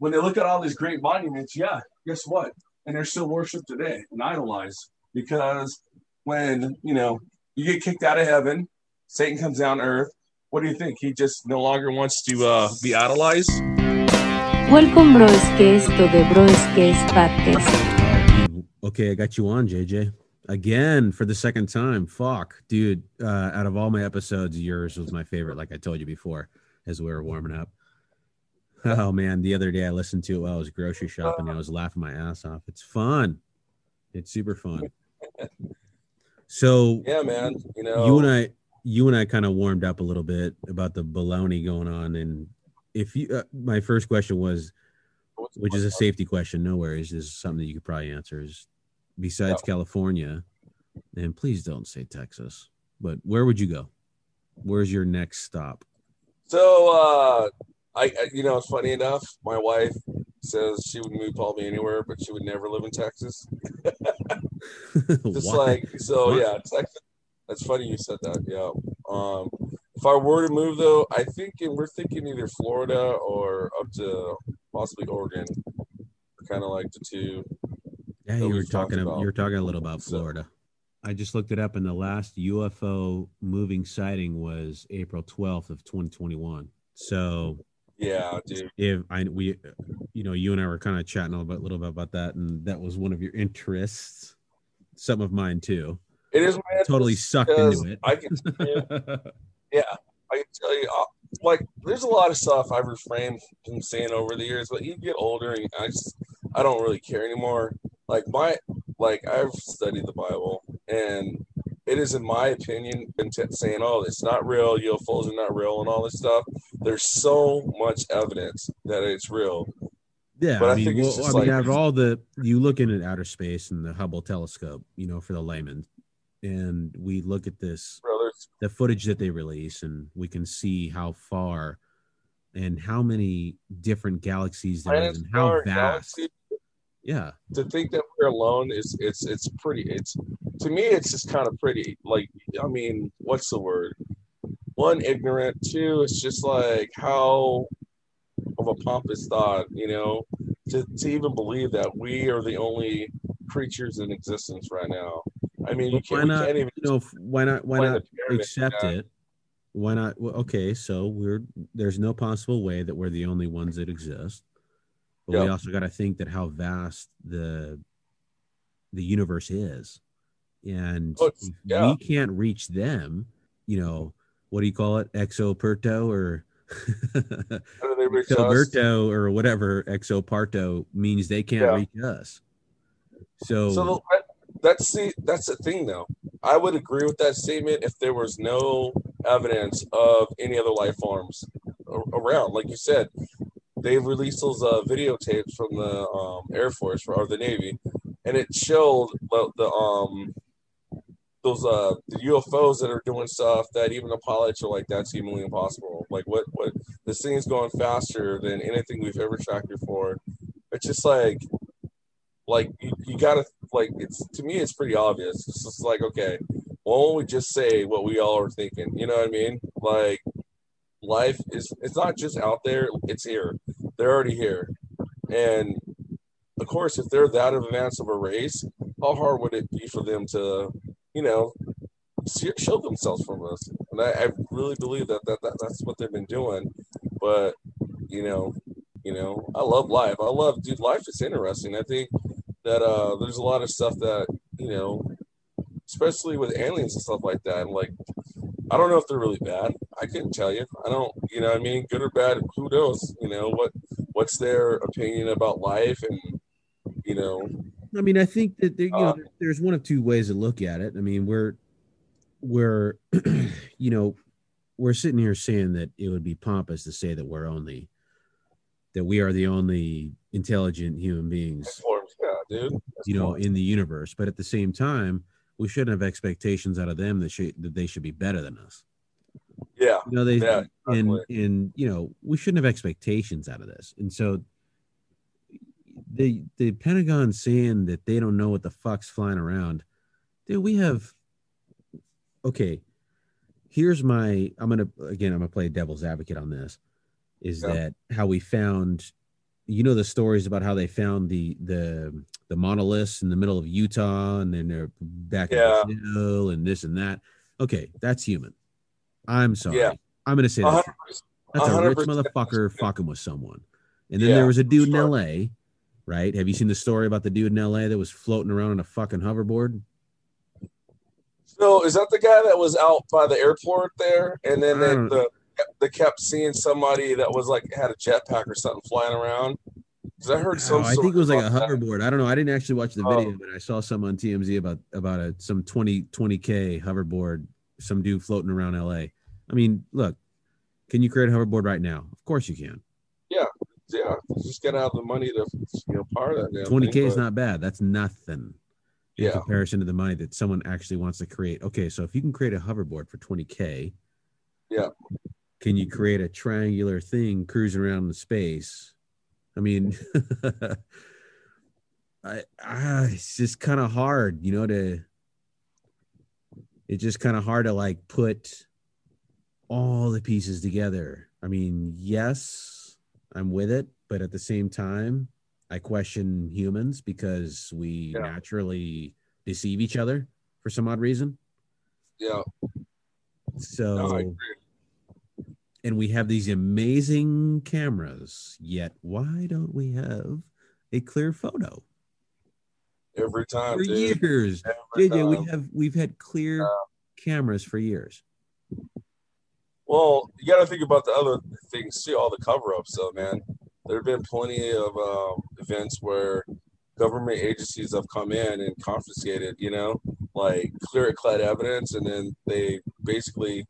when they look at all these great monuments, yeah, guess what? And they're still worshipped today and idolized because when you know you get kicked out of heaven, Satan comes down to earth. What do you think? He just no longer wants to uh, be idolized. Welcome, bro. Es que esto de bro es que es podcast. Okay, I got you on, JJ. Again for the second time. Fuck, dude. Uh, out of all my episodes, yours was my favorite. Like I told you before, as we were warming up. Oh man, the other day I listened to it while I was grocery shopping. And I was laughing my ass off. It's fun. It's super fun. So Yeah, man. You know, you and I, you and I kind of warmed up a little bit about the baloney going on, and if you, uh, my first question was, which is a safety question, no worries, this is something that you could probably answer. Is besides California, and please don't say Texas, but where would you go? Where's your next stop? So, uh, I, you know, it's funny enough. My wife says she would move probably anywhere, but she would never live in Texas. Just like so, yeah. Texas. That's funny you said that. Yeah. Um, if I were to move though, I think we're thinking either Florida or up to possibly Oregon. Kind of like the two. Yeah, you were talking. About, you were talking a little about So- Florida. I just looked it up, and the last UFO moving sighting was April twelfth of twenty twenty one. So Yeah, dude. if I we, you know, you and I were kind of chatting a little bit, little bit about that, and that was one of your interests. Some of mine too. It is my Totally sucked into it. I can you, yeah, I can tell you, uh, like, there's a lot of stuff I've refrained from saying over the years, but you get older and I just, I don't really care anymore. Like, my, like, I've studied the Bible and it is, in my opinion, been t- saying, oh, it's not real, UFOs are not real, and all this stuff. There's so much evidence that it's real. Yeah, But I I mean, think it's well, I mean, like- out of all the you look in at outer space and the Hubble telescope, you know, for the layman, and we look at this Brothers, the footage that they release, and we can see how far and how many different galaxies there is, planets, and how vast. galaxies, Yeah, to think that we're alone is it's it's pretty it's to me it's just kind of pretty like i mean what's the word one ignorant two it's just like how of a pompous thought you know to, to even believe that we are the only creatures in existence right now i mean you can't, why not? can't even You know, why not? Why not accept it? Why not? Well, okay, so we're there's no possible way that we're the only ones that exist. But we also got to think that how vast the the universe is, and Oh, yeah. we can't reach them. You know, what do you call it? Exoperto or How do they reach us? Exoberto or whatever exoparto means they can't Yeah. reach us. So, So that's the that's the thing, though. I would agree with that statement if there was no evidence of any other life forms around. Like you said, they've released those uh, videotapes from the um, Air Force or the Navy, and it showed the, the um those uh the UFOs that are doing stuff that even the pilots are like that's humanly impossible. Like what what this thing is going faster than anything we've ever tracked before. It's just like like you, you gotta like it's to me it's pretty obvious. It's just like okay, why don't we just say what we all are thinking? You know what I mean? Like life is it's not just out there, it's here. They're already here. And of course if they're that advanced of a race, how hard would it be for them to, you know, show themselves from us? And I, I really believe that, that, that that's what they've been doing. But, you know, you know, I love life. I love dude, life is interesting. I think that uh there's a lot of stuff that, you know, especially with aliens and stuff like that. Like I don't know if they're really bad. I couldn't tell you. I don't, you know what I mean? Good or bad, who knows? You know, what what's their opinion about life and you know, I mean, I think that there, you know, Uh, there's one of two ways to look at it. I mean, we're we're you know we're sitting here saying that it would be pompous to say that we're only that we are the only intelligent human beings. Yeah, dude. you know, in the universe. But at the same time, we shouldn't have expectations out of them that should that they should be better than us. Yeah. You know, they Yeah, and definitely. and you know we shouldn't have expectations out of this. And so the the Pentagon saying that they don't know what the fuck's flying around, dude. We have okay. Here's my. I'm gonna again. I'm gonna play devil's advocate on this. Is Yeah. that how we found you know the stories about how they found the the the monoliths in the middle of Utah, and then they're back Yeah. in Brazil and this and that. Okay, that's human. I'm sorry. Yeah. I'm gonna say A that's, hundred percent. that's a rich motherfucker fucking with someone. And then Yeah, there was a dude in. LA, right? Have you seen the story about the dude in LA that was floating around on a fucking hoverboard? So is that the guy that was out by the airport there, and then they, the they kept seeing somebody that was like had a jetpack or something flying around? Because I heard some. Oh, I think it was like a about that. hoverboard. I don't know. I didn't actually watch the Oh. video, but I saw some on TMZ about about a some 20 20k hoverboard, some dude floating around LA. I mean, look, can you create a hoverboard right now? Of course you can. Yeah, yeah. just gotta have the money to you know power that. 20k is not bad. That's nothing in Yeah. comparison to the money that someone actually wants to create. Okay, so if you can create a hoverboard for 20k, Yeah. can you create a triangular thing cruising around in space? I mean, I, ah, it's just kind of hard, you know, to it's just kind of hard to like put all the pieces together. I mean, yes, I'm with it, but at the same time, I question humans because we Yeah. naturally deceive each other for some odd reason. Yeah, So, no, and we have these amazing cameras, yet why don't we have a clear photo? Every time, For dude. years, Every JJ, we have we've had clear cameras for years. Well, you got to think about the other things too, all the cover ups, though, man. There have been plenty of um, events where government agencies have come in and confiscated, you know, like clear cut evidence, and then they basically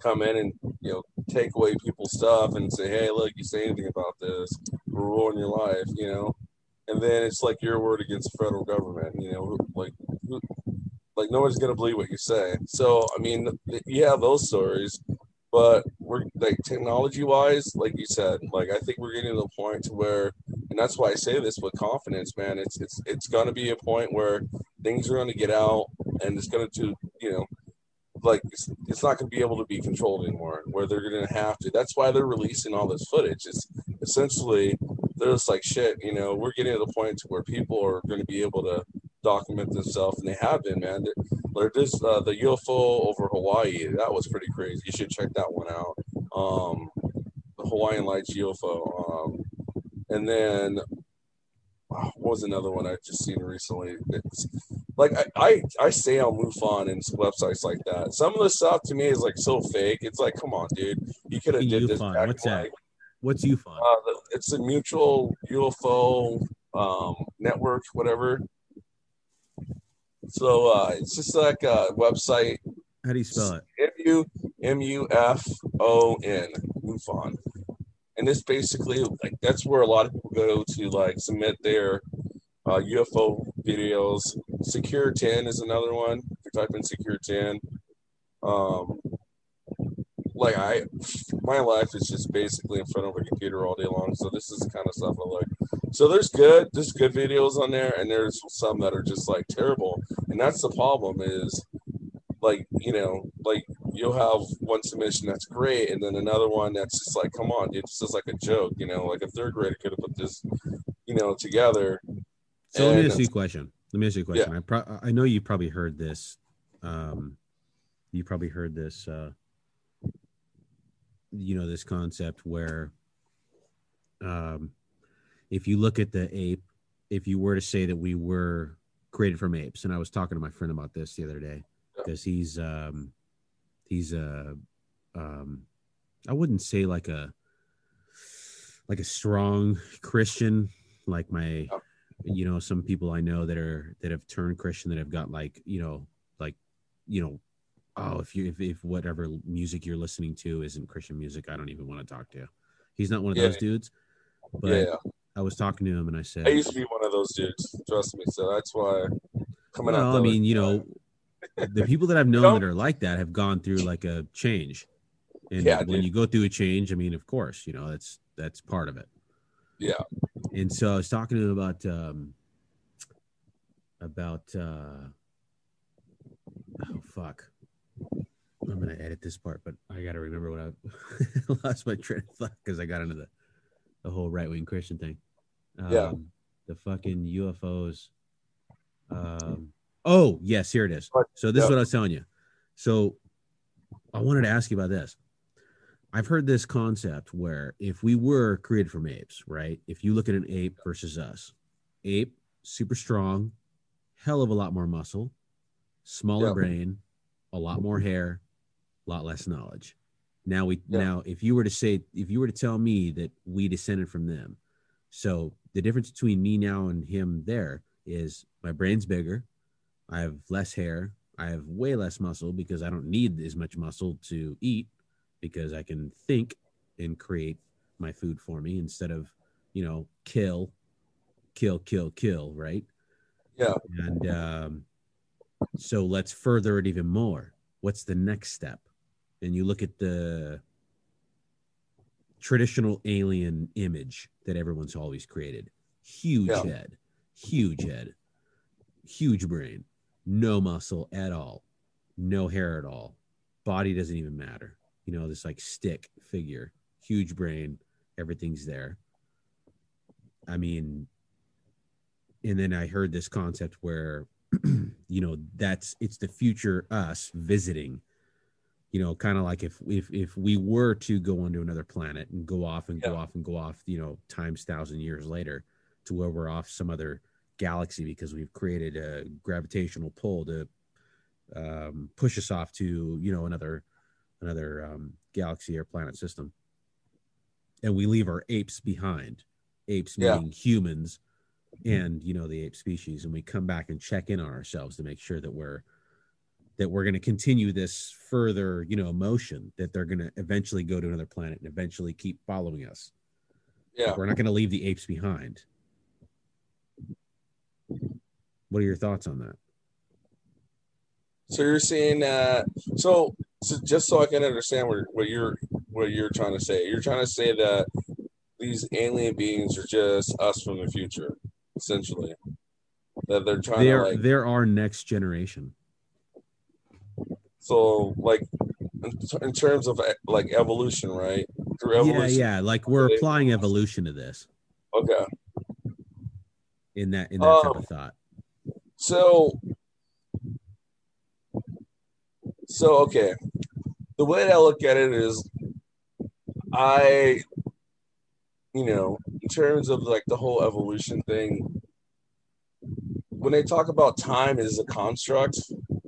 come in and, you know, take away people's stuff and say, hey, look, you say anything about this, we'll ruin your life, you know? And then it's like your word against the federal government, you know, like, like nobody's gonna believe what you say. So I mean, you have those stories, but we're like technology wise, like you said, like I think we're getting to the point to where, and that's why I say this with confidence, man. It's it's it's gonna be a point where things are gonna get out, and it's gonna to you know, like it's, it's not gonna be able to be controlled anymore. Where they're gonna have to. That's why they're releasing all this footage. It's essentially they're just like shit. You know, we're getting to the point to where people are going to be able to document themselves, and they have been, man. There, this uh, the UFO over Hawaii. That was pretty crazy. You should check that one out. Um, the Hawaiian Lights UFO. Um, and then oh, what was another one I just seen recently? It's, like I, I, I stay on MUFON and websites like that. Some of the stuff to me is like so fake. It's like, come on, dude. You could have did this back what's that? What's UFON? uh, the- it's a mutual UFO um, network, whatever. So uh, it's just like a website How do you spell it? M U M U F O N MUFON, and this basically like that's where a lot of people go to like submit their uh, UFO videos. Secure Ten is another one. If you type in Secure Ten, um, like I, my life is just basically in front of a computer all day long. So this is the kind of stuff I like. So there's good, there's good videos on there, and there's some that are just like terrible. And that's the problem is like you know like you'll have one submission that's great and then another one that's just like come on dude this is like a joke you know like a third grader could have put this you know together So let me ask you a question. Let me ask you a question. I pro- I know you probably heard this. Um, you probably heard this. Uh, you know this concept where, um, if you look at the ape, if you were to say that we were created from apes, and I was talking to my friend about this the other day because he's um, he's a um, I wouldn't say like a like a strong Christian like my you know some people i know that are that have turned christian that have got like you know like you know oh if you if, if whatever music you're listening to isn't christian music i don't even want to talk to you. He's not one of Yeah. those dudes but yeah. I was talking to him and i said i used to be one of those dudes trust me so that's why coming out well, i the- mean you know the people that i've known that are like that have gone through like a change. And Yeah, when dude. you go through a change i mean of course you know that's that's part of it. Yeah. And so I was talking to him about um about uh oh fuck. I'm gonna edit this part, but I gotta remember what I lost my train of thought because I got into the the whole right wing Christian thing. Um, Yeah. The fucking UFOs. Um, oh, yes, here it is. So this is what I was telling you. So I wanted to ask you about this. I've heard this concept where if we were created from apes, right? If you look at an ape versus us, ape, super strong, hell of a lot more muscle, smaller Yeah. brain, a lot more hair, a lot less knowledge. Now we Yeah. now if you were to say if you were to tell me that we descended from them, so the difference between me now and him there is my brain's bigger, I have less hair, I have way less muscle because I don't need as much muscle to eat because I can think and create my food for me instead of, you know, kill, kill, kill, kill, right? Yeah. And um, so let's further it even more. What's the next step? And you look at the traditional alien image that everyone's always created huge Yeah. head, huge head, huge brain, no muscle at all, no hair at all, body doesn't even matter. You know, this like stick figure, huge brain, everything's there. I mean, and then I heard this concept where, you know, that's it's the future us visiting. You know, kind of like if if if we were to go onto another planet and go off and go off and go off, you know, times thousand years later, to where we're off some other galaxy because we've created a gravitational pull to um, push us off to you know another another um, galaxy or planet system, and we leave our apes behind. Apes Yeah. meaning humans, and you know the ape species, and we come back and check in on ourselves to make sure that we're that we're going to continue this further, you know, motion that they're going to eventually go to another planet and eventually keep following us. Yeah. We're not going to leave the apes behind. What are your thoughts on that? So you're saying that uh, so, so just so I can understand what, what you're what you're trying to say. You're trying to say that these alien beings are just us from the future, essentially. That they're trying to like they're our next generation. so like in, in terms of like evolution, right? Through evolution. Yeah, yeah. Like we're They- applying evolution to this Okay. in that in that type Um, of thought. So, so okay. The way that I look at it is, I, you know, in terms of like the whole evolution thing, when they talk about time as a construct,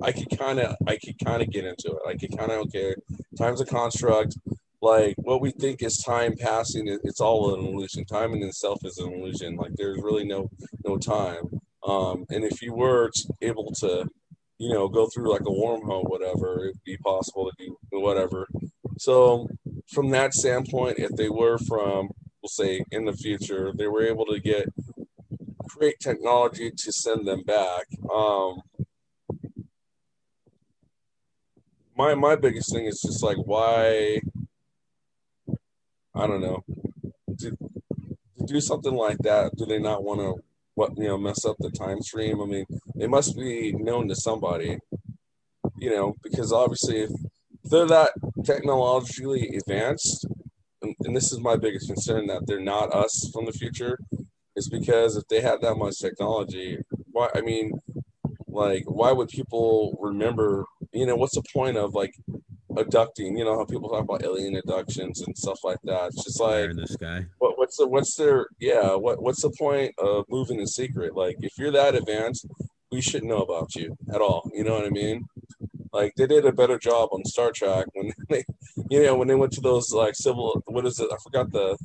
I could kind of, I could kind of get into it. I could kind of okay, time's a construct. Like what we think is time passing, it's all an illusion. Time in itself is an illusion. Like there's really no no time. Um, and if you were able to, you know, go through like a wormhole, whatever, it'd be possible to do whatever. So, from that standpoint, if they were from, we'll say, in the future, they were able to get create technology to send them back. Um, my my biggest thing is just like why. I don't know. To, to do something like that, do they not want to what you know mess up the time stream. I mean, it must be known to somebody, you know, because obviously if they're that technologically advanced, and, this is my biggest concern that they're not us from the future, is because if they had that much technology, why? I mean, like, why would people remember? You know, what's the point of like abducting? You know how people talk about alien abductions and stuff like that. It's just like the sky. what what's the what's their yeah what what's the point of moving in secret like if you're that advanced we shouldn't know about you at all you know what i mean like they did a better job on star trek when they you know when they went to those like civil what is it? I forgot the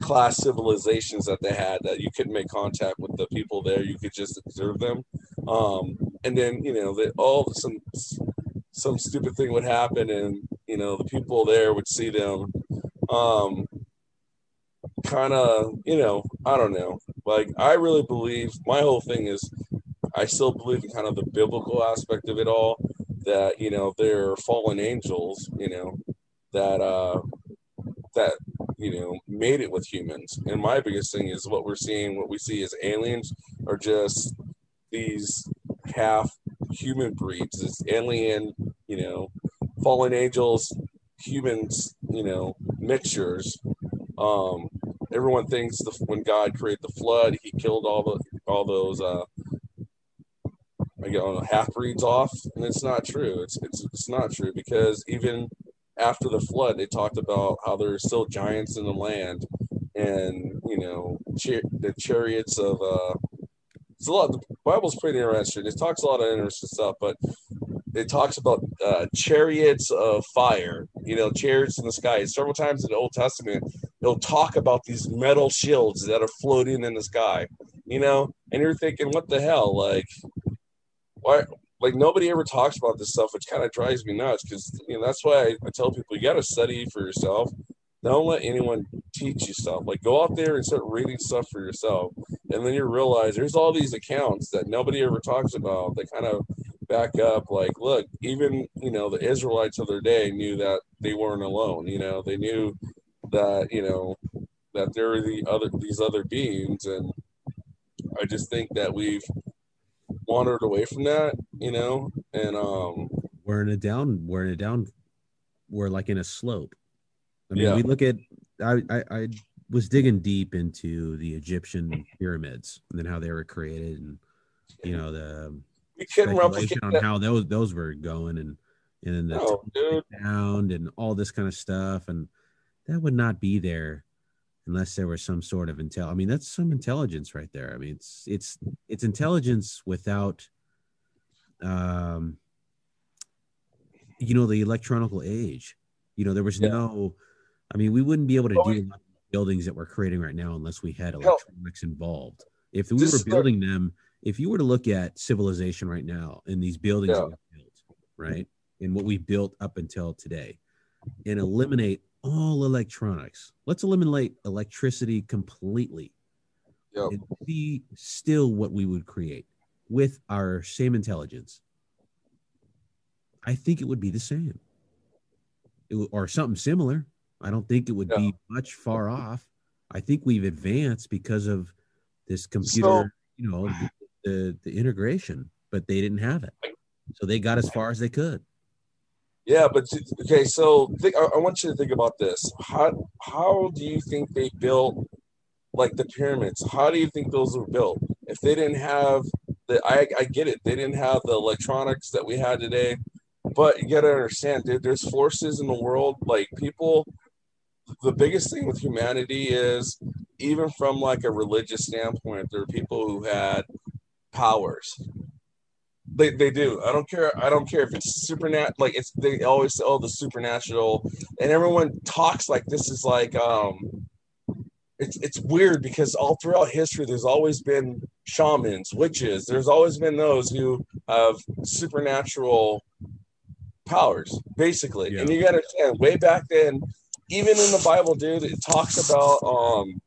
class civilizations that they had that you couldn't make contact with the people there. You could just observe them. Um and then you know they all some some stupid thing would happen and you know the people there would see them um kind of, you know, I don't know. Like, I really believe my whole thing is I still believe in kind of the biblical aspect of it all that, you know, they're fallen angels, you know, that, uh, that, you know, made it with humans. And my biggest thing is what we're seeing, what we see as aliens are just these half human breeds, this alien, you know, fallen angels, humans, you know, mixtures. Um, everyone thinks the, when God created the flood, He killed all the all those uh, I get on half breeds off, and it's not true. It's it's it's not true because even after the flood, they talked about how there's still giants in the land, and you know char- the chariots of uh, it's a lot. The Bible's pretty interesting. It talks a lot of interesting stuff, but it talks about uh, chariots of fire. You know, chariots in the sky. Several times in the Old Testament, it'll talk about these metal shields that are floating in the sky. You know, and you're thinking, what the hell? Like, why? Like nobody ever talks about this stuff, which kind of drives me nuts. Because you know that's why I, I tell people you got to study for yourself. Don't let anyone teach you stuff. Like go out there and start reading stuff for yourself, and then you realize there's all these accounts that nobody ever talks about. That kind of back up. Like, look, even you know the Israelites of their day knew that they weren't alone. You know, they knew that you know that there are the other these other beings, and I just think that we've wandered away from that. You know, and um, we're in a down. We're in a down. We're like in a slope. I mean, Yeah. we look at. I, I I was digging deep into the Egyptian pyramids and then how they were created, and you know the couldn't speculation on that. how those those were going, and and then the No, sound and all this kind of stuff, and that would not be there unless there was some sort of intel. I mean, that's some intelligence right there. I mean, it's it's it's intelligence without, um, you know, the electronical age. You know, there was Yeah. no. I mean, we wouldn't be able to Well, do we- a lot of buildings that we're creating right now unless we had electronics involved. If we This were building them, if you were to look at civilization right now in these buildings Yeah. built, right, and what we built up until today, and eliminate all electronics, let's eliminate electricity completely Yep. and see still what we would create with our same intelligence. I think it would be the same, it or something similar. I don't think it would Yeah. be much far off. I think we've advanced because of this computer, So- you know, the, the the integration, but they didn't have it, so they got as far as they could. Yeah, but okay, so think, I, I want you to think about this. How how do you think they built like the pyramids? How do you think those were built? If they didn't have the, I I get it, they didn't have the electronics that we had today, but you gotta understand, dude. There's forces in the world, like people. The biggest thing with humanity is, even from like a religious standpoint, there are people who had powers. They, they do. I don't care. I don't care if it's supernat. Like it's they always say, oh, the supernatural, and everyone talks like this is like um, it's it's weird because all throughout history, there's always been shamans, witches. There's always been those who have supernatural powers, basically. Yeah. And you got to understand, way back then, even in the Bible, dude, it talks about um.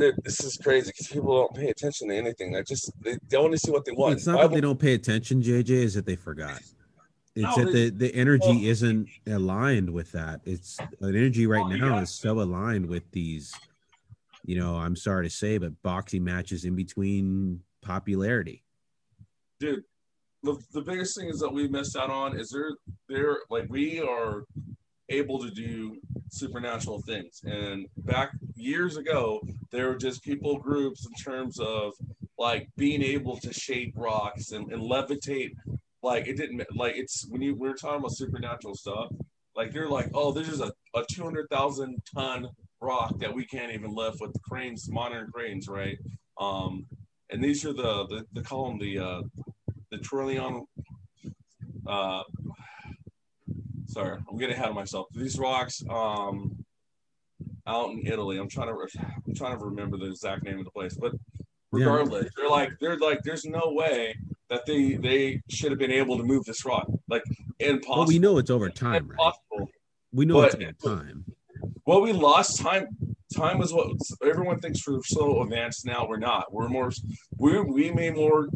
Th- This is crazy because people don't pay attention to anything. I just they, they only see what they want. it's not Bible- that they don't pay attention, JJ, is that they forgot. It's No, that the, the energy well- isn't aligned with that. It's an energy right Well, now is so aligned with these, you know, I'm sorry to say, but boxing matches in between popularity. dude the, the biggest thing is that we missed out on is there there like we are able to do supernatural things. And back years ago there were just people groups in terms of like being able to shape rocks and, and levitate. Like it didn't like it's when you we are talking about supernatural stuff like they're like oh this is a, a 200000 ton rock that we can't even lift with the cranes modern cranes right? Um and these are the the they call them the uh the trilithon uh sorry i'm getting ahead of myself these rocks um out in italy i'm trying to i'm trying to remember the exact name of the place but Yeah. regardless they're like they're like there's no way that they they should have been able to move this rock like impossible Well, we know it's over time, right? impossible We know it's over time. well, we lost time. Time is what everyone thinks we're so advanced now. We're not. We're more. We we may more.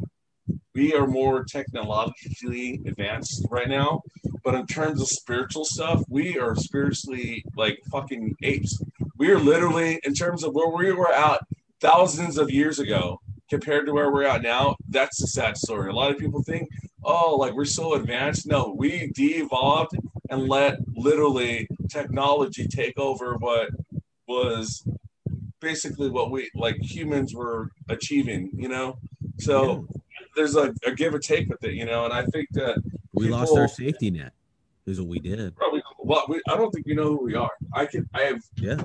We are more technologically advanced right now, but in terms of spiritual stuff, we are spiritually like fucking apes. We are literally in terms of where we were at thousands of years ago compared to where we're at now. That's a sad story. A lot of people think, oh, like we're so advanced. No, we de-evolved and let literally technology take over what was basically what we like humans were achieving, you know. So there's a, a give or take with it, you know. And I think that We lost our safety net. Is what we did. probably well, we, I don't think we know who we are. I can I have Yeah.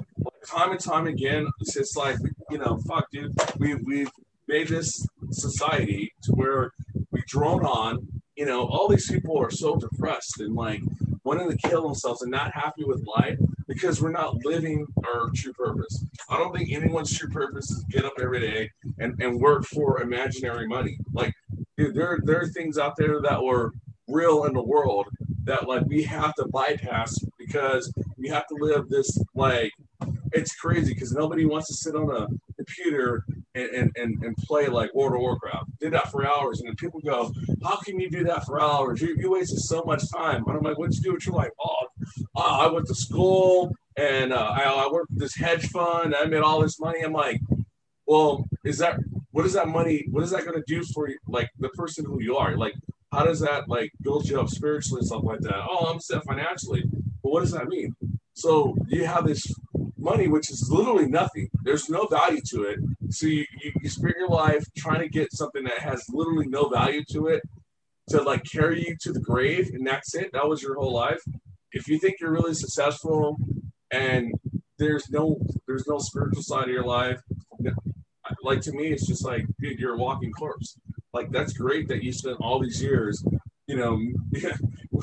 time and time again. It's just like you know, fuck, dude. We we've made this society to where we drone on. You know, all these people are so depressed and like wanting to kill themselves and not happy with life because we're not living our true purpose. I don't think anyone's true purpose is get up every day and, and work for imaginary money. Like, there there are things out there that were real in the world that like we have to bypass because we have to live this like it's crazy because nobody wants to sit on a computer and, and, and, play like World of Warcraft. Did that for hours, and then people go, "How can you do that for hours? You, you wasted so much time." And I'm like, "What'd you do with your life?" Oh, uh, I went to school and uh, I, I worked this hedge fund. I made all this money. I'm like, well, is that what is that money? What is that going to do for you, like the person who you are? Like, how does that like build you up spiritually and stuff like that? Oh, I'm set financially, but what does that mean? So you have this money, which is literally nothing. There's no value to it. So you, you, you spend your life trying to get something that has literally no value to it to like carry you to the grave, and that's it. That was your whole life. If you think you're really successful and there's no there's no spiritual side of your life, like to me, it's just like, dude, you're a walking corpse. Like that's great that you spent all these years, you know,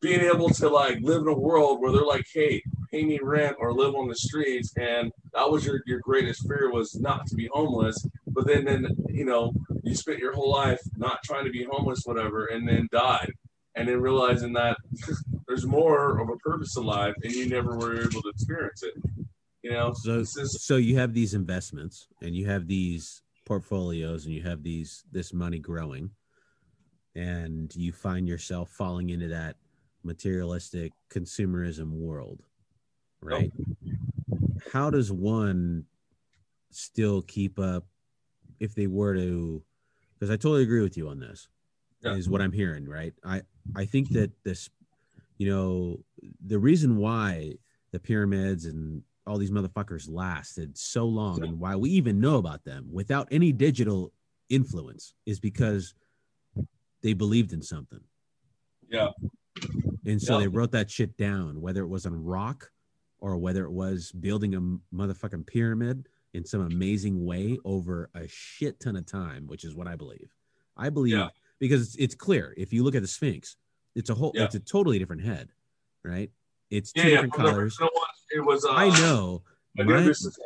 being able to like live in a world where they're like, hey, pay me rent or live on the streets, and that was your your greatest fear was not to be homeless. But then then you know you spent your whole life not trying to be homeless, whatever, and then died, and then realizing that there's more of a purpose in life, and you never were able to experience it. You know, So is so you have these investments and you have these portfolios and you have these this money growing and you find yourself falling into that materialistic consumerism world right? How does one still keep up if they were to because i totally agree with you on this Yeah. is what i'm hearing right? I i think that this you know the reason why the pyramids and all these motherfuckers lasted so long and why we even know about them without any digital influence is because they believed in something yeah, and so Yeah. they wrote that shit down, whether it was on rock or whether it was building a motherfucking pyramid in some amazing way over a shit ton of time, which is what I believe. I believe Yeah. because it's, it's clear if you look at the Sphinx, it's a whole, Yeah. it's a totally different head, right? It's two different colors. You know what? It was. Uh, I know. My, knew this is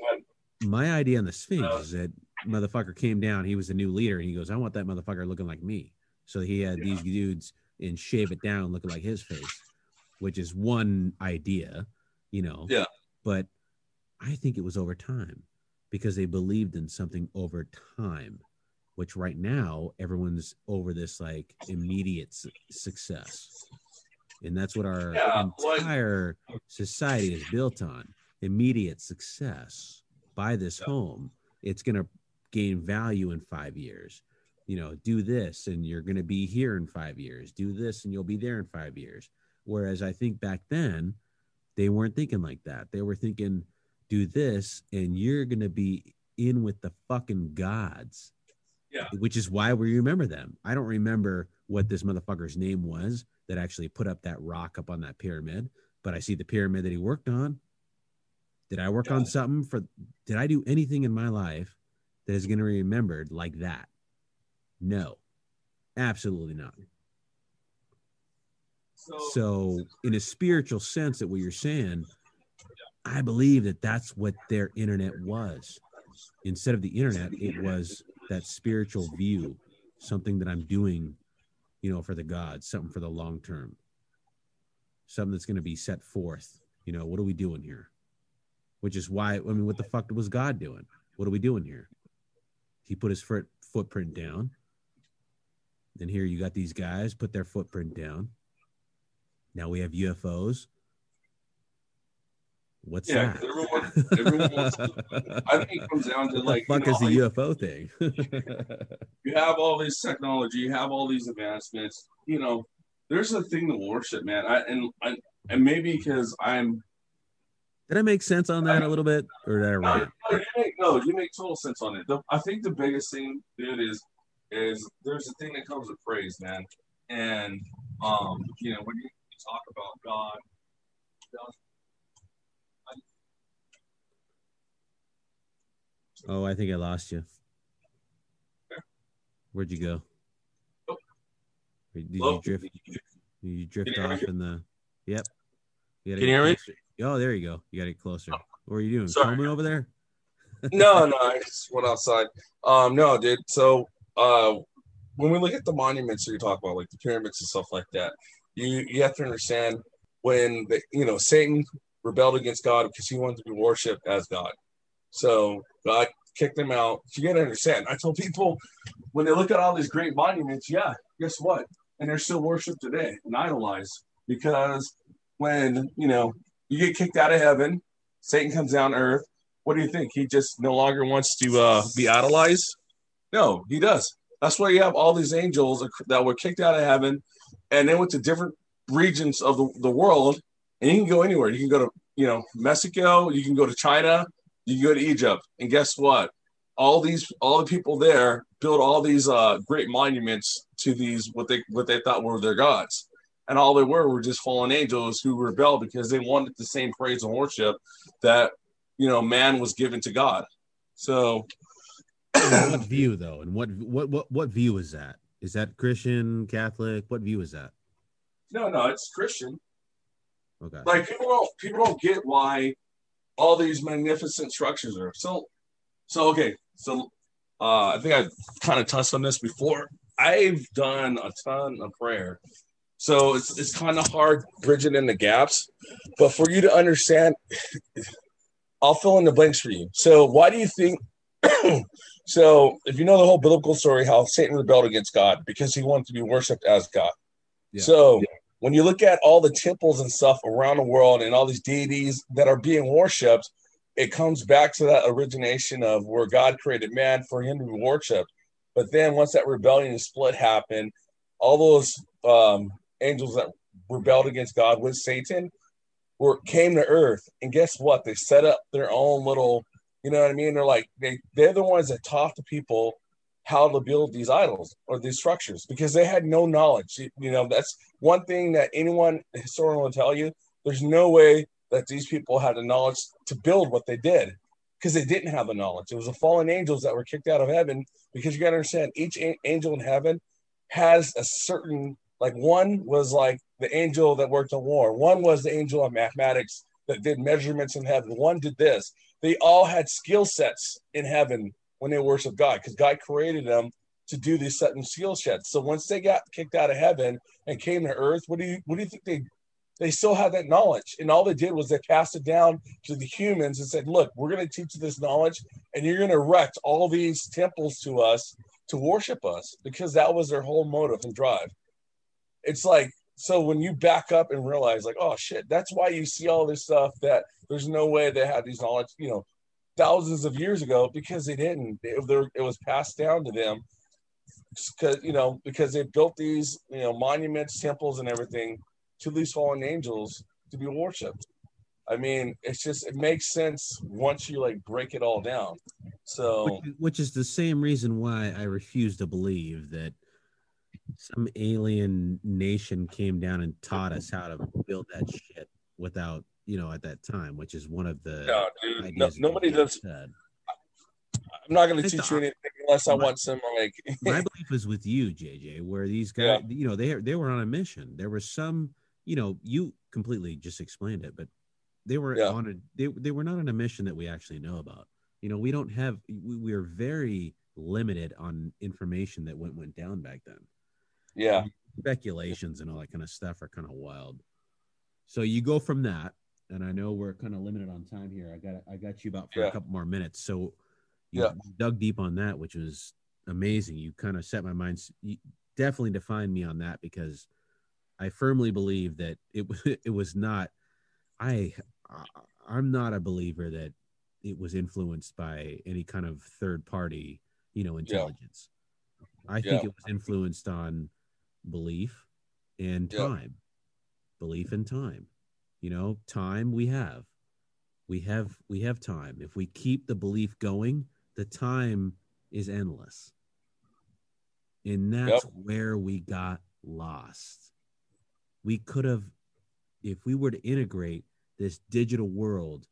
my idea on the Sphinx Uh, is that motherfucker came down. He was the new leader, and he goes, "I want that motherfucker looking like me." So he had Yeah. these dudes and shave it down, looking like his face, which is one idea, you know. Yeah. But I think it was over time because they believed in something over time, which right now everyone's over this like immediate su- success, and that's what our Yeah, entire society is built on immediate success buy this Yeah. home. It's going to gain value in five years. You know do this and you're going to be here in five years. Do this and you'll be there in five years. Whereas i think back then they weren't thinking like that. They were thinking do this and you're going to be in with the fucking gods Yeah. which is why we remember them i don't remember what this motherfucker's name was that actually put up that rock up on that pyramid but i see the pyramid that he worked on did I work on something for? Did I do anything in my life that is going to be remembered like that? No, absolutely not. so, So, in a spiritual sense, that what you're saying, I believe that that's what their internet was. Instead of the internet, it was that spiritual view, something that I'm doing, you know, for the gods, something for the long term, something that's going to be set forth. You know, what are we doing here? Which is why, I mean, what the fuck was God doing? What are we doing here? He put his foot, footprint down. Then here you got these guys put their footprint down. Now we have UFOs. What's Yeah, that? Everyone- wants I think it comes down to what like the fuck you is the UFO thing? you have all this technology, you have all these advancements. You know, there's a thing to worship, man. I and I, and maybe because I'm Did I make sense on that a little bit, or did I No, rant? no, you make, no, you make total sense on it. The, I think the biggest thing, dude, is is there's a thing that comes with praise, man. And um, you know, when you talk about God, Oh, I think I lost you. Where'd you go? Oh. Did you drift? Did you drift you off in the? Yep. You Can you hear me? Oh, there you go. You got to get closer. What are you doing? Sorry. Over there? no, no, I just went outside. Um, no, dude. So, uh, when we look at the monuments that you talk about, like the pyramids and stuff like that, you you have to understand when the you know Satan rebelled against God because he wanted to be worshipped as God. So God kicked them out. You got to understand. I tell people when they look at all these great monuments, yeah, guess what? And they're still worshipped today and idolized because when you know you get kicked out of heaven, Satan comes down earth what do you think? He just no longer wants to uh, be idolized? No, he does. That's why you have all these angels that were kicked out of heaven and they went to different regions of the, the world. And you can go anywhere. You can go to, you know, Mexico, you can go to China, you go to Egypt. And guess what? All these, all the people there built all these uh, great monuments to these what they what they thought were their gods. And all they were were just fallen angels who rebelled because they wanted the same praise and worship that you know man was given to god so what view though? And what what what what view is that? Is that Christian, Catholic? What view is that? no no it's christian Okay. like people don't people don't get why all these magnificent structures are. So so okay. So uh i think i kind of touched on this before. I've done a ton of prayer. So it's it's kind of hard bridging in the gaps but for you to understand i'll fill in the blanks for you. So why do you think so if you know the whole biblical story how satan rebelled against god because he wanted to be worshipped as god. Yeah. so when you look at all the temples and stuff around the world and all these deities that are being worshipped, it comes back to that origination of where God created man for him to be worshipped. But then once that rebellion and split happened, all those um, angels that rebelled against God with Satan were came to earth. And guess what? They set up their own little, you know what I mean? They're like they they're the ones that taught the people how to build these idols or these structures because they had no knowledge. You, know, that's one thing that anyone historian will tell you. There's no way that these people had the knowledge to build what they did because they didn't have the knowledge. It was the fallen angels that were kicked out of heaven because you got to understand each a- angel in heaven has a certain like one was like the angel that worked on war. One was the angel of mathematics that did measurements in heaven. One did this. They all had skill sets in heaven when they worship God because God created them to do these certain skill sets. So once they got kicked out of heaven and came to earth, what do you what do you think they they still had that knowledge? And all they did was they passed it down to the humans and said, "Look, we're going to teach you this knowledge, and you're going to erect all these temples to us to worship us," because that was their whole motive and drive. It's like so when you back up and realize, like, oh shit, that's why you see all this stuff that there's no way they had these knowledge, you know, thousands of years ago because they didn't. It, it was passed down to them because you know because they built these you know monuments, temples, and everything to these fallen angels to be worshipped. I mean, it's just it makes sense once you like break it all down. So which, which is the same reason why I refuse to believe that some alien nation came down and taught us how to build that shit without, you know, at that time, which is one of the no, dude, no, nobody does. said. I'm not going to teach you anything unless I want some like. My belief is with you, JJ, where these Yeah. guys, you know, they they were on a mission. There was some, you know, you completely just explained it, but they were Yeah. on a they they were not on a mission that we actually know about. You know, we don't have we, we are very limited on information that went went down back then. yeah, speculations and all that kind of stuff are kind of wild. So you go from that, and I know we're kind of limited on time here. I got I got you about for Yeah. a couple more minutes. So you Yeah. dug deep on that, which was amazing. You kind of set my mind. You definitely defined me on that because I firmly believe that it was it was not. I I'm not a believer that it was influenced by any kind of third party, you know, intelligence. I think Yeah. it was influenced on belief and Yeah. time. Belief and time. You know, time we have. we have we have time. If we keep the belief going, the time is endless. And that's Yep. where we got lost. We could have, if we were to integrate this digital world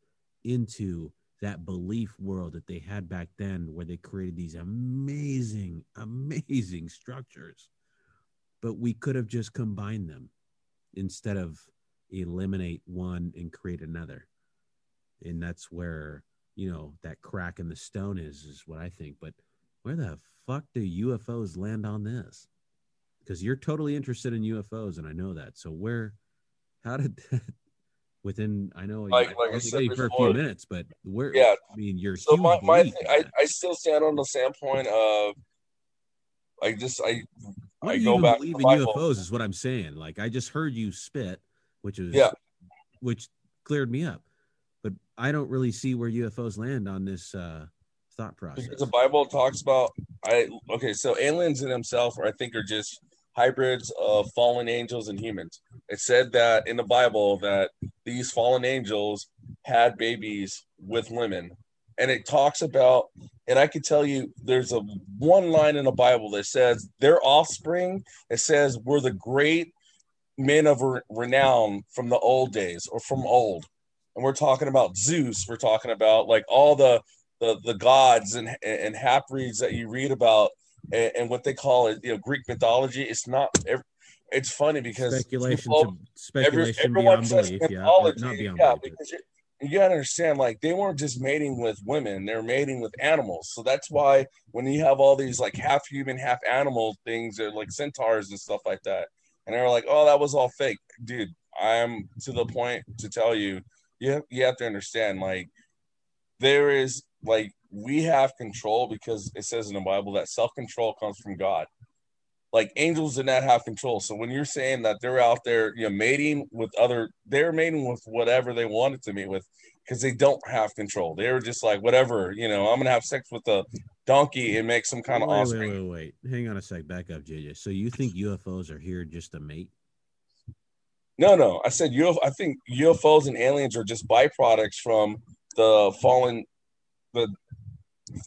into that belief world that they had back then, where they created these amazing, amazing structures, but we could have just combined them instead of eliminate one and create another. And that's where, you know, that crack in the stone is, is what I think. But where the fuck do UFOs land on this? Because you're totally interested in UFOs, and I know that. So where, how did that within? I know Like- I like I said for a few minutes, but where? Yeah. I mean, you're So my, my thing, I. I still stand on the standpoint of I just I Why I do you go even back believe in. UFOs? Is what I'm saying. Like I just heard you spit, which was Yeah. which cleared me up. But I don't really see where UFOs land on this uh, thought process. because the Bible talks about I okay, so aliens in themselves I think are just hybrids of fallen angels and humans. It said that in the Bible that these fallen angels had babies with women. And it talks about and I can tell you there's a one line in the Bible that says their offspring it says we're the great men of re- renown from the old days or from old. And we're talking about Zeus, we're talking about like all the the the gods and and half breeds that you read about and, and what they call it, you know, Greek mythology. It's not. It's funny because speculation people- to speculation everyone beyond says belief. Yeah, not beyond yeah, belief. because you, you gotta understand, like they weren't just mating with women; they're mating with animals. So that's why when you have all these like half human, half animal things, or like centaurs and stuff like that, and they're like, "Oh, that was all fake, dude." I'm to the point to tell you, you have, you have to understand, like there is like we have control because it says in the Bible that self control comes from God. Like angels did not have control. So when you're saying that they're out there, you know, mating with other, they're mating with whatever they wanted to mate with because they don't have control. They were just like, whatever, you know, I'm gonna have sex with a donkey and make some kind of wait, wait, wait, wait. Hang on a sec. Back up, JJ. So you think UFOs are here just to mate? No, no, I said UFO. I think UFOs and aliens are just byproducts from the fallen, the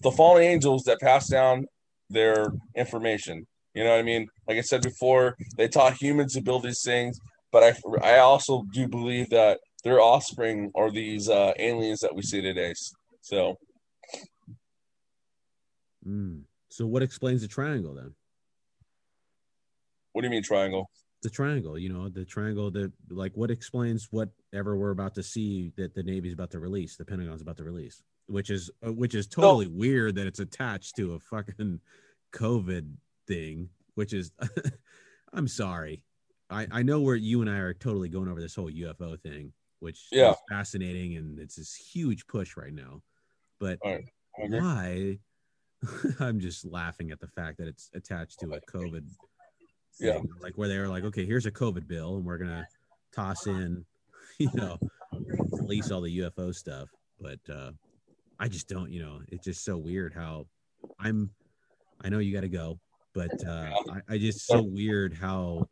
the fallen angels that pass down their information. You know what I mean? Like I said before, they taught humans to build these things, but I I also do believe that their offspring are these uh, aliens that we see today. So Mm. So what explains the triangle then? what do you mean triangle? The triangle, you know, the triangle that like what explains whatever we're about to see that the Navy's about to release, the Pentagon's about to release, which is uh, which is totally weird that it's attached to a fucking COVID thing, which is I'm sorry. I, I know where you and I are totally going over this whole UFO thing, which Yeah. is fascinating and it's this huge push right now. But right. Why I'm just laughing at the fact that it's attached to a COVID Yeah. thing. Like where they're like, okay, here's a COVID bill, and we're gonna toss in, you know, release all the UFO stuff. But uh I just don't, you know, it's just so weird how I'm I know you gotta go, but uh I, I just so weird how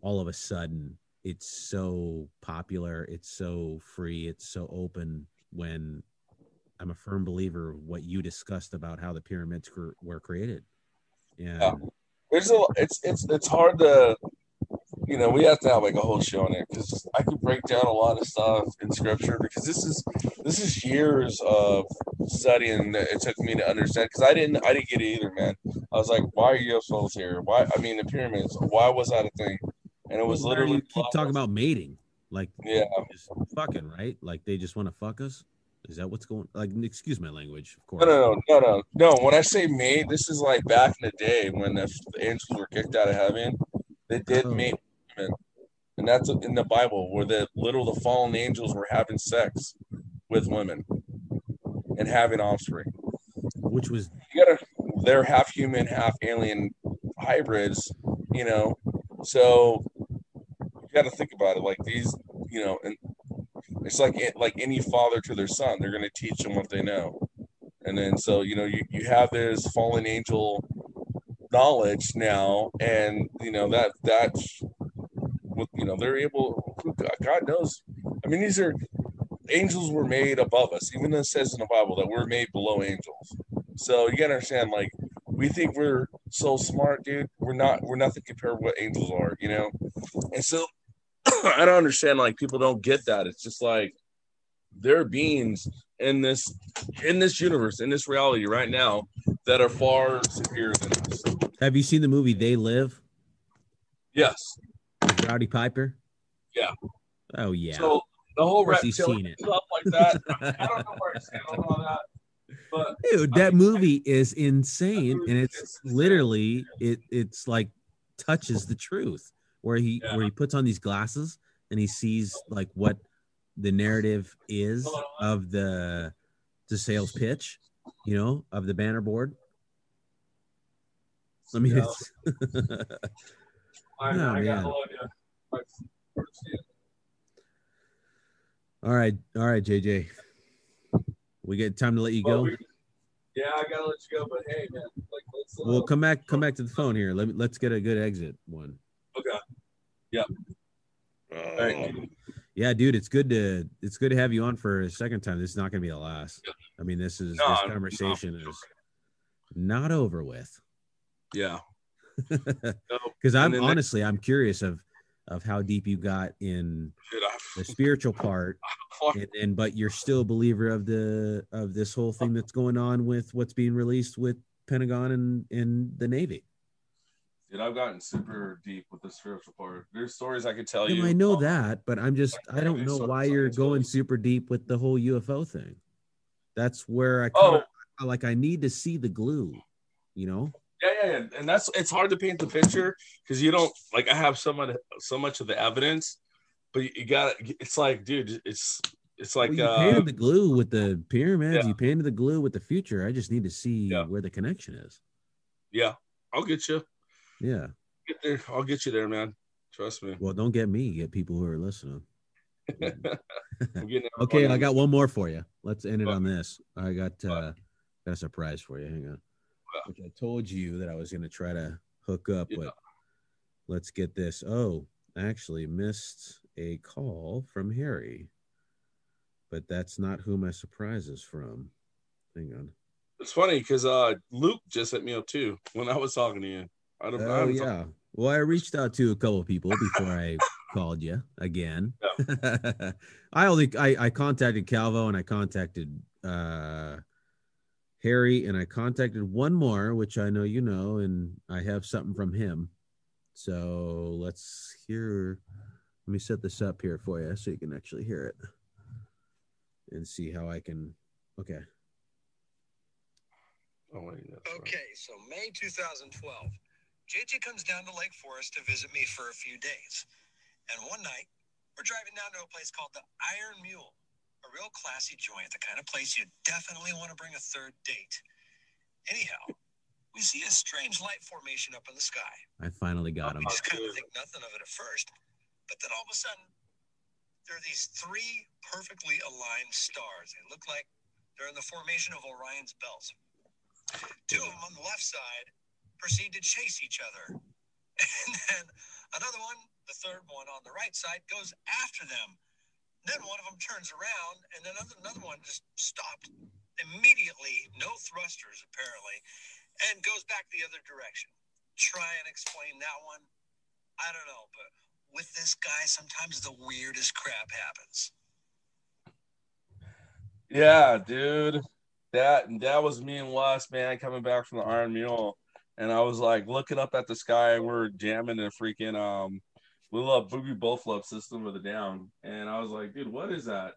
all of a sudden it's so popular, it's so free, it's so open when I'm a firm believer of what you discussed about how the pyramids cr- were created. And Yeah. there's a it's it's it's hard to you know we have to have like a whole show on it because i could break down a lot of stuff in scripture because this is this is years of studying that it took me to understand because i didn't i didn't get it either man i was like why are ufos here why i mean the pyramids why was that a thing and it was why literally you keep talking about mating, like yeah fucking, right? Like they just want to fuck us. Is that what's going? Like, excuse my language, of course. no no no no no when i say mate this is like back in the day when the, the angels were kicked out of heaven they did Oh. mate women. and that's in the bible where the little the fallen angels were having sex with women and having offspring Which was you gotta they're half human half alien hybrids you know so you gotta think about it like these you know and it's like like any father to their son they're gonna teach them what they know and then so you know you, you have this fallen angel knowledge now and you know that that's what you know they're able god knows i mean these are angels were made above us. Even it says in the Bible that we're made below angels. So you gotta understand, like, we think we're so smart, dude. We're not. We're nothing compared to what angels are, you know. And so I don't understand. Like, people don't get that. It's just like there are beings in this in this universe, in this reality right now, that are far superior than us. Have you seen the movie They Live? Yes. Roddy Piper? Yeah. Oh yeah. So the whole reptilian seen it. stuff like that. I don't know where I stand on all that, but Dude, that movie is insane, movie and it's literally it. It's like touches the truth where he Yeah. where he puts on these glasses and he sees like what the narrative is of the the sales pitch, you know, of the banner board. I mean, Yeah. it's I, Oh, I man. gotta love you. Like, all right, all right, JJ. We get time to let you go. we- yeah, I gotta let you go, but hey, man, like let's. Uh, Well, come back, come back to the phone here. Let me let's get a good exit one. Okay. Yeah. All right. Yeah, dude, it's good to it's good to have you on for a second time. This is not going to be the last. I mean, this is No, this conversation no. is not over with. Yeah. Because I'm And then honestly, I'm curious of of how deep you got in the spiritual part, and, and but you're still a believer of the of this whole thing that's going on with what's being released with Pentagon and and the Navy. Dude, I've gotten super deep with the spiritual part. There's stories I could tell you. I know that, but I'm just I don't know why you're going super deep with the whole UFO thing. That's where I Oh, kinda, like I need to see the glue, you know. yeah, yeah, yeah, and that's it's hard to paint the picture because you don't like. I have so much, so much of the evidence, but you, you got It's like, dude, it's it's like Well, you uh, painted the glue with the pyramids. yeah. You painted the glue with the future. I just need to see Yeah. where the connection is. yeah. I'll get you. Yeah. Get there. I'll get you there, man. Trust me. Well, don't get me. Get people who are listening. Okay, I got one more for you. Let's end it on this. I got uh got a surprise for you. Hang on. Which I told you that I was gonna try to hook up, Yeah. but let's get this. Oh, I actually missed a call from Harry. But that's not who my surprise is from. Hang on. It's funny because uh, Luke just hit me up too when I was talking to you. I don't. I Oh haven't talked- yeah. Well, I reached out to a couple of people before I called you again. I only I, I contacted Calvo and I contacted uh Harry and I contacted one more, which I know you know, and I have something from him. So let's hear. Let me set this up here for you so you can actually hear it and see how I can. Okay. Oh, wait, that's right. Okay, so May 2012. JJ comes down to Lake Forest to visit me for a few days. And one night, we're driving down to a place called the Iron Mule, a real classy joint, the kind of place you definitely want to bring a third date. Anyhow, we see a strange light formation up in the sky. I finally got him. We just kind of think nothing of it at first, but then all of a sudden, there are these three perfectly aligned stars. They look like they're in the formation of Orion's belt. Two of them on the left side proceed to chase each other. And then another one, the third one on the right side, goes after them. Then one of them turns around, and then another, one just stopped immediately, no thrusters apparently, and goes back the other direction. Try and explain that one. I don't know, but with this guy, sometimes the weirdest crap happens. Yeah, dude. That that was me and Wes, man, coming back from the Iron Mule. And I was like looking up at the sky and we're jamming a freaking um little boogie both love system with a down. And I was like, dude, what is that?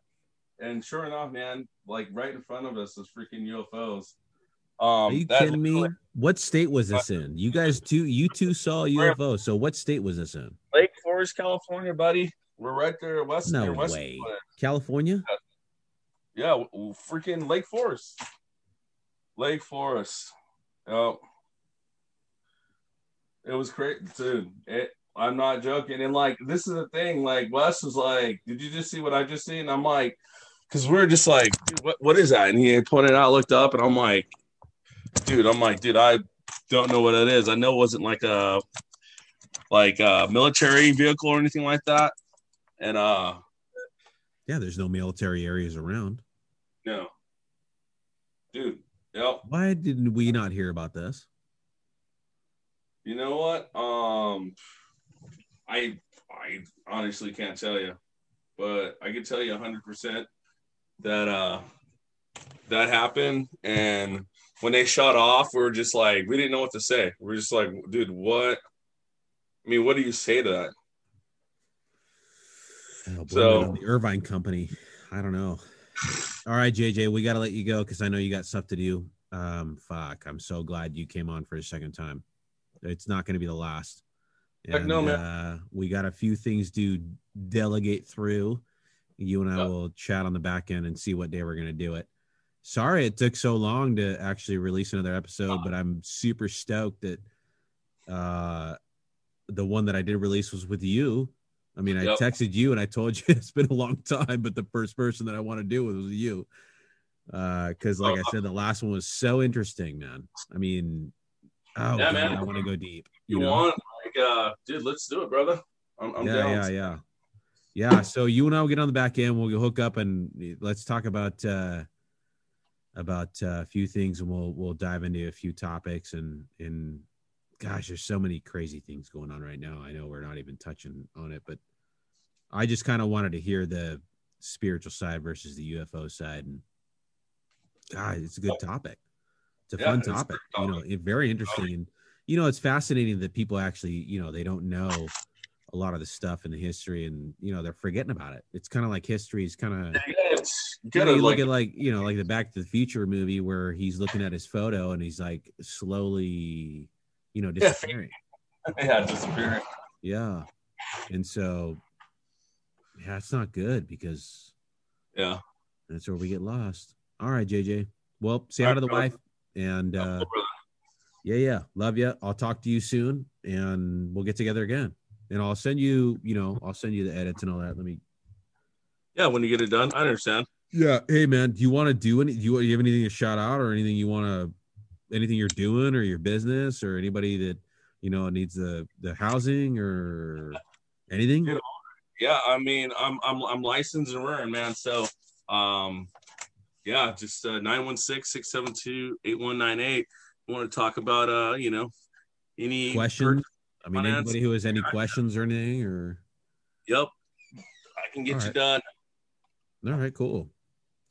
And sure enough, man, like right in front of us is freaking UFOs. Um Are you kidding me? What state was this in? You guys two, you two saw UFO. So what state was this in? Lake Forest, California, buddy. We're right there, west No West. way. California? Yeah, w- freaking Lake Forest. Lake Forest. Oh. It was crazy, dude. It, I'm not joking. And like, this is the thing. Like, Wes was like, "Did you just see what I just seen?" I'm like, because we are just like, what, what is that? And he pointed out, looked up, and I'm like, dude, I'm like, dude, I don't know what it is. I know it wasn't like a like a military vehicle or anything like that. And uh, Yeah, there's no military areas around. No. Dude, yep. Why didn't we not hear about this? You know what? Um I I honestly can't tell you. But I can tell you 100% that uh that happened and when they shot off we were just like we didn't know what to say. We are just like, dude, what I mean, what do you say to that? Oh, So- the Irvine Company. I don't know. All right, JJ, we got to let you go because I know you got stuff to do. Um, fuck, I'm so glad you came on for a second time. It's not going to be the last. Heck no, man. Uh, we got a few things to delegate through. You and I will chat on the back end and see what day we're going to do it. Sorry it took so long to actually release another episode, but I'm super stoked that uh, the one that I did release was with you. I mean, I Yep. texted you and I told you it's been a long time, but the first person that I want to do with was you. Because, like I said, the last one was so interesting, man. I mean, oh, Yeah, man. I want to go deep. You, You, know? want like uh dude, let's do it, brother. I'm, I'm yeah, down. yeah, yeah, yeah. So you and I will get on the back end. We'll hook up and let's talk about uh, about uh, a few things, and we'll we'll dive into a few topics. And and gosh, there's so many crazy things going on right now. I know we're not even touching on it, but I just kind of wanted to hear the spiritual side versus the UFO side, and God, it's a good topic. It's a Yeah, fun it's topic. You know, it, very interesting, and you know, it's fascinating that people actually, you know, they don't know a lot of the stuff in the history, and you know, they're forgetting about it. It's kind of like history is kind of. Yeah, it's You, know, you like, look at like you know like the Back to the Future movie where he's looking at his photo and he's like slowly, you know, disappearing. yeah, disappearing. Yeah, and so yeah, it's not good because Yeah. that's where we get lost. All right, JJ. Well, say All hi to the right, wife, and Yeah, uh, yeah, yeah, love you. I'll talk to you soon, and we'll get together again. And I'll send you, you know, I'll send you the edits and all that. Let me yeah, when you get it done, I understand. Yeah. Hey, man, do you want to do any? Do you, do you have anything to shout out or anything you want to, anything you're doing or your business or anybody that you know needs the the housing or anything? Yeah. Yeah, I mean, I'm I'm I'm licensed and running, man. So, um, yeah, just uh, 916-672-8198. Want to talk about uh, you know, any Questions? I mean, finance. anybody who has any questions or anything or. Yep, I can get All you right. done. All right, cool.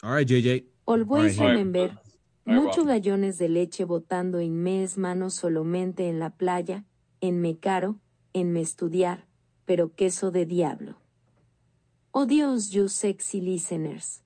All right, JJ. Always remember, All right, muchos Rob. gallones de leche botando en mes manos solamente en la playa, en me caro, en me estudiar, pero queso de diablo. Oh Dios, you sexy listeners.